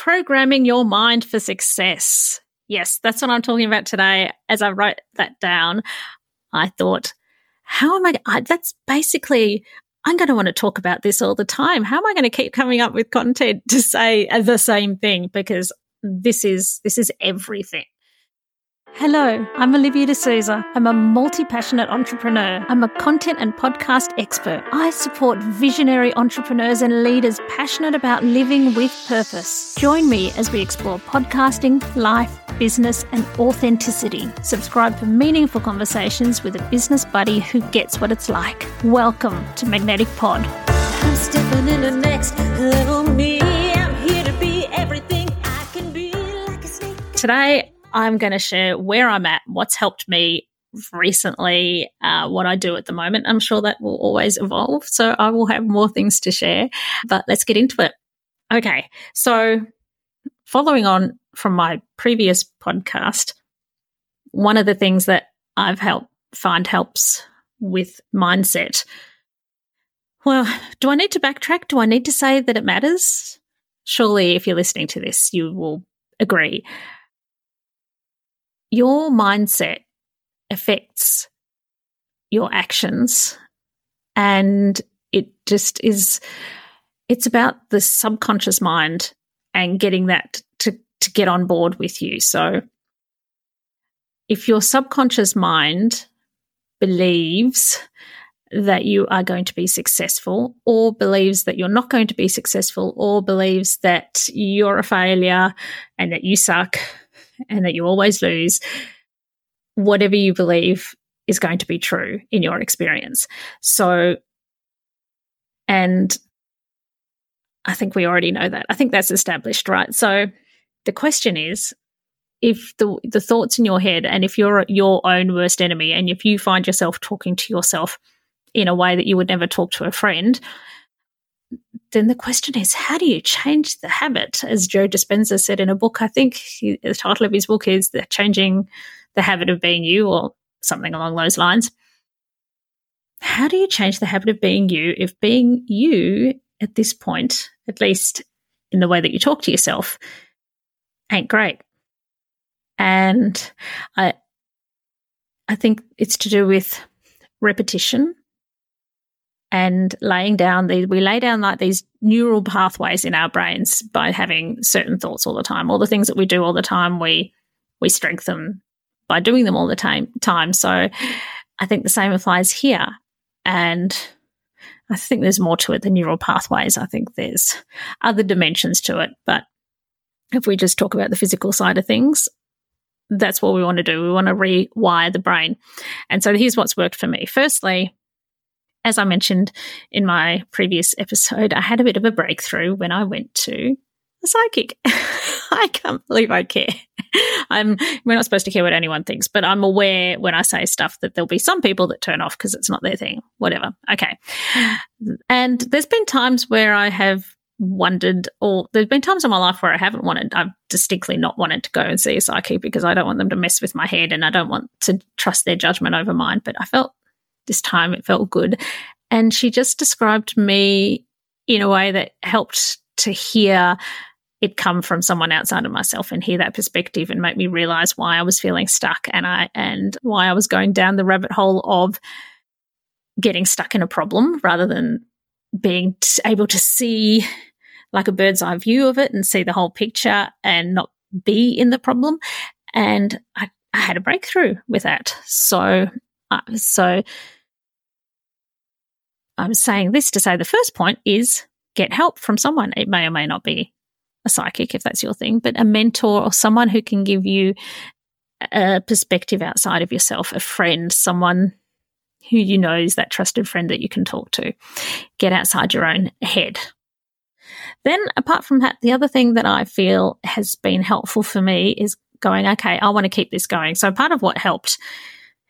reprogramming your mind for success. Yes, that's what I'm talking about today. As I wrote that down, I thought, how am I? I that's basically, I'm going to want to talk about this all the time. How am I going to keep coming up with content to say the same thing? Because this is, this is everything. Hello, I'm Olivia de Sousa. I'm a multi passionate entrepreneur. I'm a content and podcast expert. I support visionary entrepreneurs and leaders passionate about living with purpose. Join me as we explore podcasting, life, business, and authenticity. Subscribe for meaningful conversations with a business buddy who gets what it's like. Welcome to Magnetic Pod. I'm stepping in the next level me. I'm here to be everything I can be like a snake. Today, I'm going to share where I'm at, what's helped me recently, uh, what I do at the moment. I'm sure that will always evolve. So I will have more things to share, but let's get into it. Okay. So following on from my previous podcast, one of the things that I've helped find helps with mindset. Well, do I need to backtrack? Do I need to say that it matters? Surely, if you're listening to this, you will agree your mindset affects your actions and it just is it's about the subconscious mind and getting that to, to get on board with you. So if your subconscious mind believes that you are going to be successful or believes that you're not going to be successful or believes that you're a failure and that you suck and that you always lose, whatever you believe is going to be true in your experience. So, and I think we already know that. I think that's established, right? So the question is if the the thoughts in your head and if you're your own worst enemy and if you find yourself talking to yourself in a way that you would never talk to a friend, then the question is, how do you change the habit? As Joe Dispenza said in a book, I think he, the title of his book is the Changing the Habit of Being You or something along those lines. How do you change the habit of being you if being you at this point, at least in the way that you talk to yourself, ain't great? And I, I think it's to do with repetition and laying down we lay down like these neural pathways in our brains by having certain thoughts all the time. All the things that we do all the time, we, we strengthen by doing them all the time, time. So I think the same applies here. And I think there's more to it than neural pathways. I think there's other dimensions to it. But if we just talk about the physical side of things, that's what we want to do. We want to rewire the brain. And so here's what's worked for me. Firstly, as I mentioned in my previous episode, I had a bit of a breakthrough when I went to a psychic. I can't believe I care. I'm we're not supposed to care what anyone thinks, but I'm aware when I say stuff that there'll be some people that turn off because it's not their thing. Whatever. Okay. And there's been times where I have wondered or there's been times in my life where I haven't wanted I've distinctly not wanted to go and see a psychic because I don't want them to mess with my head and I don't want to trust their judgment over mine. But I felt this time it felt good. And she just described me in a way that helped to hear it come from someone outside of myself and hear that perspective and make me realize why I was feeling stuck and I and why I was going down the rabbit hole of getting stuck in a problem rather than being t- able to see like a bird's eye view of it and see the whole picture and not be in the problem. And I, I had a breakthrough with that. So, uh, so I'm saying this to say the first point is get help from someone. It may or may not be a psychic if that's your thing, but a mentor or someone who can give you a perspective outside of yourself, a friend, someone who you know is that trusted friend that you can talk to. Get outside your own head. Then, apart from that, the other thing that I feel has been helpful for me is going, okay, I want to keep this going. So, part of what helped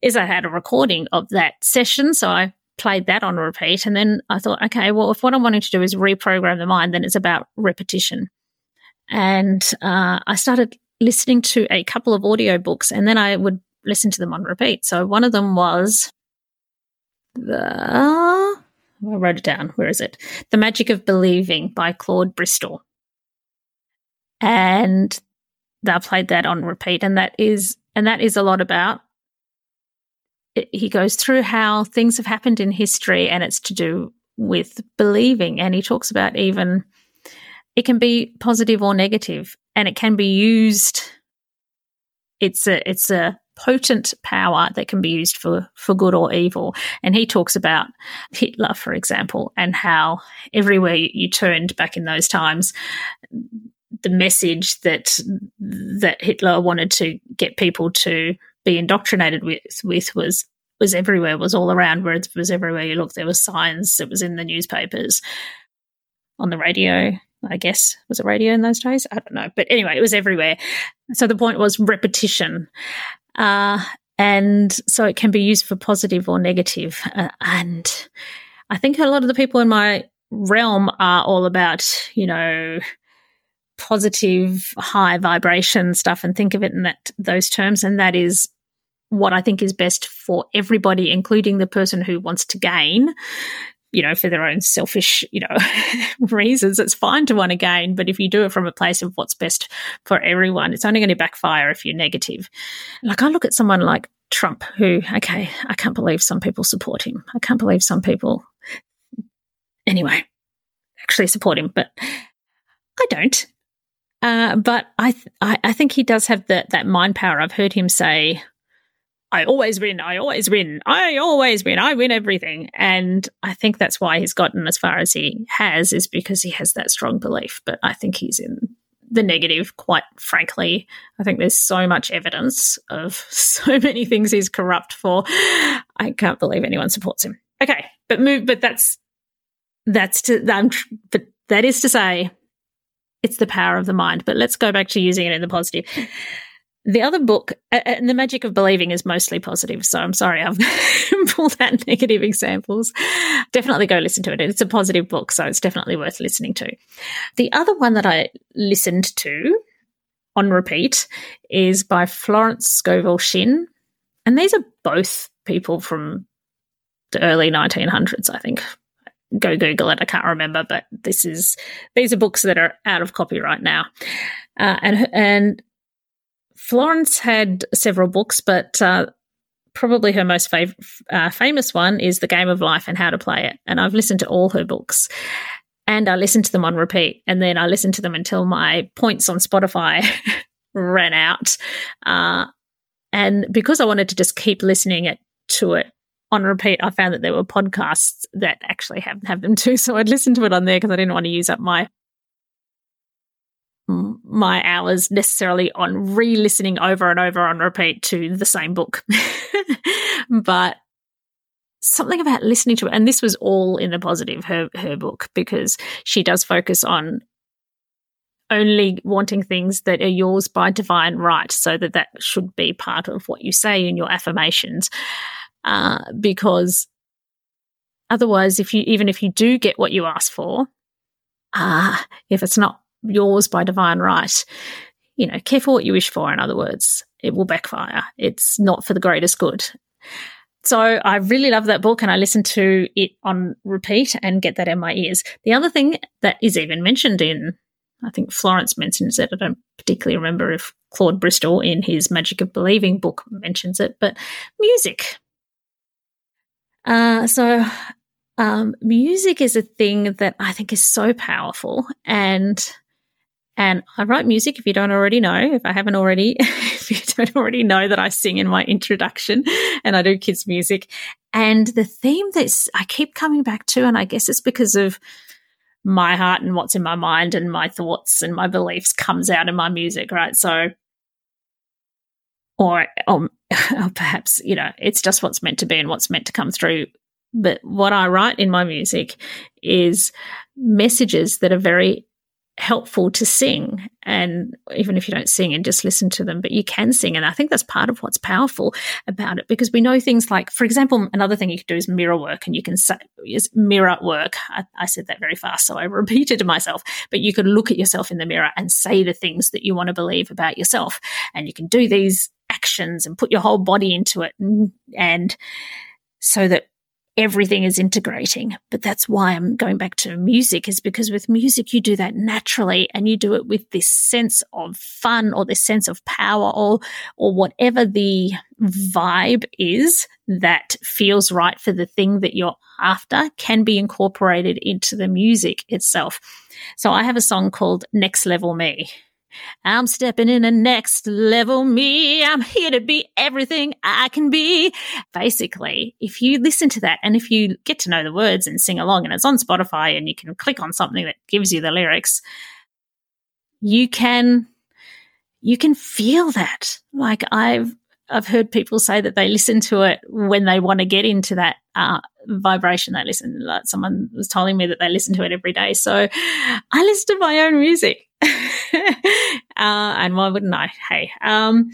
is I had a recording of that session. So, I played that on repeat. And then I thought, okay, well, if what I'm wanting to do is reprogram the mind, then it's about repetition. And uh, I started listening to a couple of audiobooks and then I would listen to them on repeat. So one of them was the, I wrote it down. Where is it? The Magic of Believing by Claude Bristol. and I played that on repeat. And that is, and that is a lot about he goes through how things have happened in history and it's to do with believing. And he talks about even it can be positive or negative and it can be used. It's a, it's a potent power that can be used for, for good or evil. And he talks about Hitler, for example, and how everywhere you turned back in those times, the message that that Hitler wanted to get people to be indoctrinated with with was was everywhere, was all around, it was everywhere you looked. There was signs, it was in the newspapers, on the radio, I guess. Was it radio in those days? I don't know. But anyway, it was everywhere. So the point was repetition. Uh, and so it can be used for positive or negative. Uh, and I think a lot of the people in my realm are all about, you know, positive, high vibration stuff and think of it in that those terms. And that is what I think is best for everybody, including the person who wants to gain you know, for their own selfish, you know, reasons, it's fine to want to gain. But if you do it from a place of what's best for everyone, it's only going to backfire if you're negative. Like I look at someone like Trump, who, okay, I can't believe some people support him. I can't believe some people, anyway, actually support him, but I don't. Uh, but I, th- I, I think he does have that that mind power. I've heard him say I always win. I always win. I always win. I win everything. And I think that's why he's gotten as far as he has, is because he has that strong belief. But I think he's in the negative, quite frankly. I think there's so much evidence of so many things he's corrupt for. I can't believe anyone supports him. Okay, but move. But that's that's to. But that is to say, it's the power of the mind. But let's go back to using it in the positive. The other book, and The Magic of Believing, is mostly positive. So I'm sorry I've pulled out negative examples. Definitely go listen to it. It's a positive book, so it's definitely worth listening to. The other one that I listened to on repeat is by Florence Scovel Shinn. And these are both people from the early 1900s, I think. Go Google it. I can't remember, but this is these are books that are out of copyright now. Uh, and and Florence had several books, but uh, probably her most fav- uh, famous one is The Game of Life and How to Play It. And I've listened to all her books and I listened to them on repeat. And then I listened to them until my points on Spotify ran out. Uh, and because I wanted to just keep listening it, to it on repeat, I found that there were podcasts that actually have, have them too. So I'd listen to it on there because I didn't want to use up my my hours necessarily on re listening over and over on repeat to the same book. but something about listening to it, and this was all in the positive, her, her book, because she does focus on only wanting things that are yours by divine right, so that that should be part of what you say in your affirmations. Uh, because otherwise, if you even if you do get what you ask for, ah, uh, if it's not yours by divine right. You know, careful what you wish for, in other words. It will backfire. It's not for the greatest good. So I really love that book and I listen to it on repeat and get that in my ears. The other thing that is even mentioned in, I think Florence mentions it. I don't particularly remember if Claude Bristol in his Magic of Believing book mentions it, but music. Uh, so um, music is a thing that I think is so powerful and and I write music if you don't already know, if I haven't already, if you don't already know that I sing in my introduction and I do kids' music. And the theme that I keep coming back to, and I guess it's because of my heart and what's in my mind and my thoughts and my beliefs comes out in my music, right? So, or, or, um, or perhaps, you know, it's just what's meant to be and what's meant to come through. But what I write in my music is messages that are very helpful to sing and even if you don't sing and just listen to them but you can sing and i think that's part of what's powerful about it because we know things like for example another thing you could do is mirror work and you can say is mirror work. I, I said that very fast so i repeated to myself but you could look at yourself in the mirror and say the things that you want to believe about yourself and you can do these actions and put your whole body into it and, and so that everything is integrating. But that's why I'm going back to music is because with music, you do that naturally and you do it with this sense of fun or this sense of power or, or whatever the vibe is that feels right for the thing that you're after can be incorporated into the music itself. So I have a song called Next Level Me. I'm stepping in the next level me. I'm here to be everything I can be. Basically, if you listen to that and if you get to know the words and sing along, and it's on Spotify and you can click on something that gives you the lyrics, you can you can feel that. Like I've I've heard people say that they listen to it when they want to get into that uh, vibration. They listen, like someone was telling me that they listen to it every day. So I listen to my own music. uh, and why wouldn't I? Hey. Um,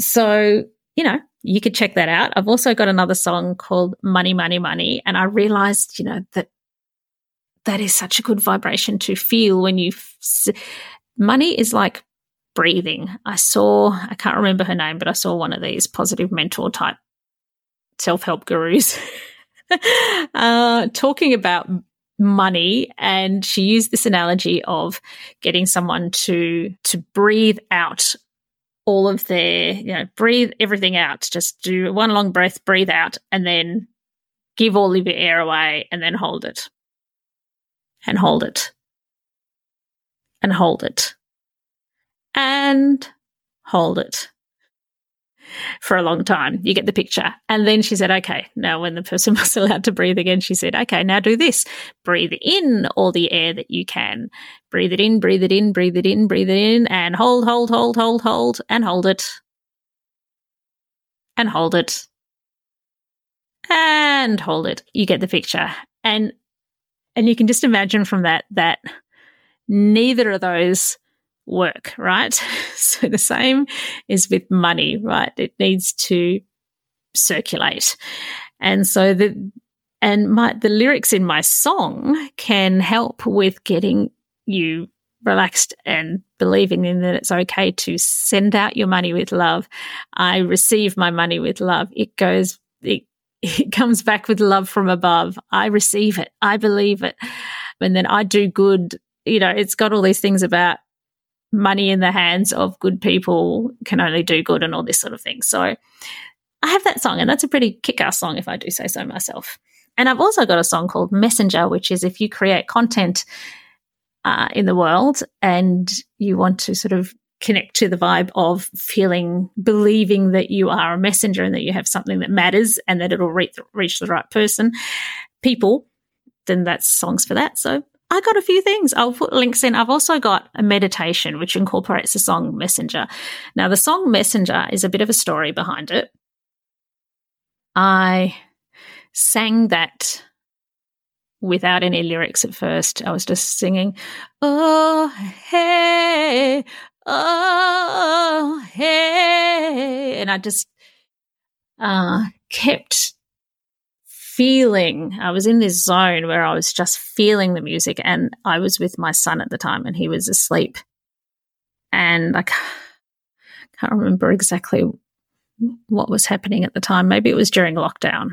so, you know, you could check that out. I've also got another song called Money, Money, Money. And I realized, you know, that that is such a good vibration to feel when you, money is like breathing. I saw, I can't remember her name, but I saw one of these positive mentor type self help gurus uh, talking about money. And she used this analogy of getting someone to to breathe out all of their you know breathe everything out. Just do one long breath breathe out and then give all of your air away and then hold it. And hold it. And hold it. And hold it for a long time. You get the picture. And then she said, okay, now when the person was allowed to breathe again, she said, okay, now do this. Breathe in all the air that you can. Breathe it in, breathe it in, breathe it in, breathe it in, and hold, hold, hold, hold, hold, and hold it. And hold it. And hold it. You get the picture. And and you can just imagine from that that neither of those work, right? so the same is with money, right? It needs to circulate. And so the and my the lyrics in my song can help with getting you relaxed and believing in that it's okay to send out your money with love. I receive my money with love. It goes it, it comes back with love from above. I receive it. I believe it. And then I do good. You know, it's got all these things about money in the hands of good people can only do good and all this sort of thing. So I have that song, and that's a pretty kick ass song, if I do say so myself. And I've also got a song called Messenger, which is if you create content uh, in the world and you want to sort of connect to the vibe of feeling, believing that you are a messenger and that you have something that matters and that it'll reach, reach the right person, people, then that's songs for that. So I got a few things. I'll put links in. I've also got a meditation which incorporates the song Messenger. Now, the song Messenger is a bit of a story behind it. I sang that without any lyrics at first. I was just singing, Oh, hey, oh, hey. And I just uh, kept feeling, I was in this zone where I was just feeling the music. And I was with my son at the time and he was asleep. And I can't remember exactly what was happening at the time. Maybe it was during lockdown.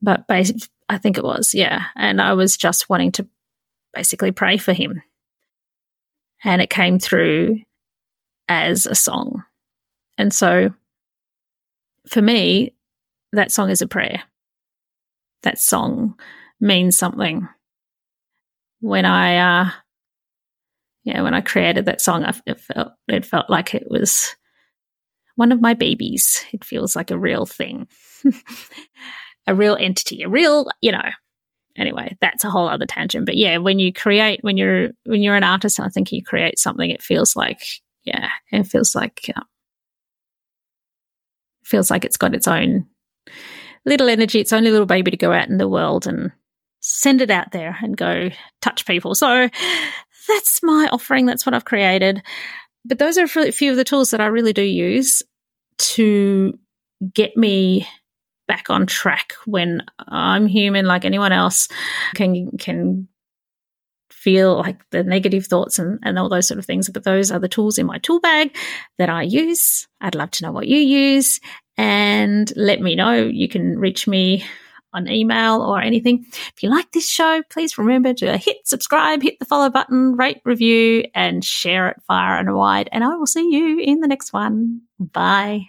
But bas- I think it was, yeah. And I was just wanting to basically pray for him. And it came through as a song. And so for me, that song is a prayer that song means something. When I, uh, yeah, when I created that song, I, it felt it felt like it was one of my babies. It feels like a real thing, a real entity, a real, you know. Anyway, that's a whole other tangent. But yeah, when you create, when you're when you're an artist, and I think you create something. It feels like, yeah, it feels like, uh, feels like it's got its own little energy, its only little baby to go out in the world and send it out there and go touch people. So that's my offering. That's what I've created. But those are a few of the tools that I really do use to get me back on track when I'm human like anyone else can can feel like the negative thoughts and, and all those sort of things. But those are the tools in my tool bag that I use. I'd love to know what you use. And let me know. You can reach me on email or anything. If you like this show, please remember to hit subscribe, hit the follow button, rate, review, and share it far and wide. And I will see you in the next one. Bye.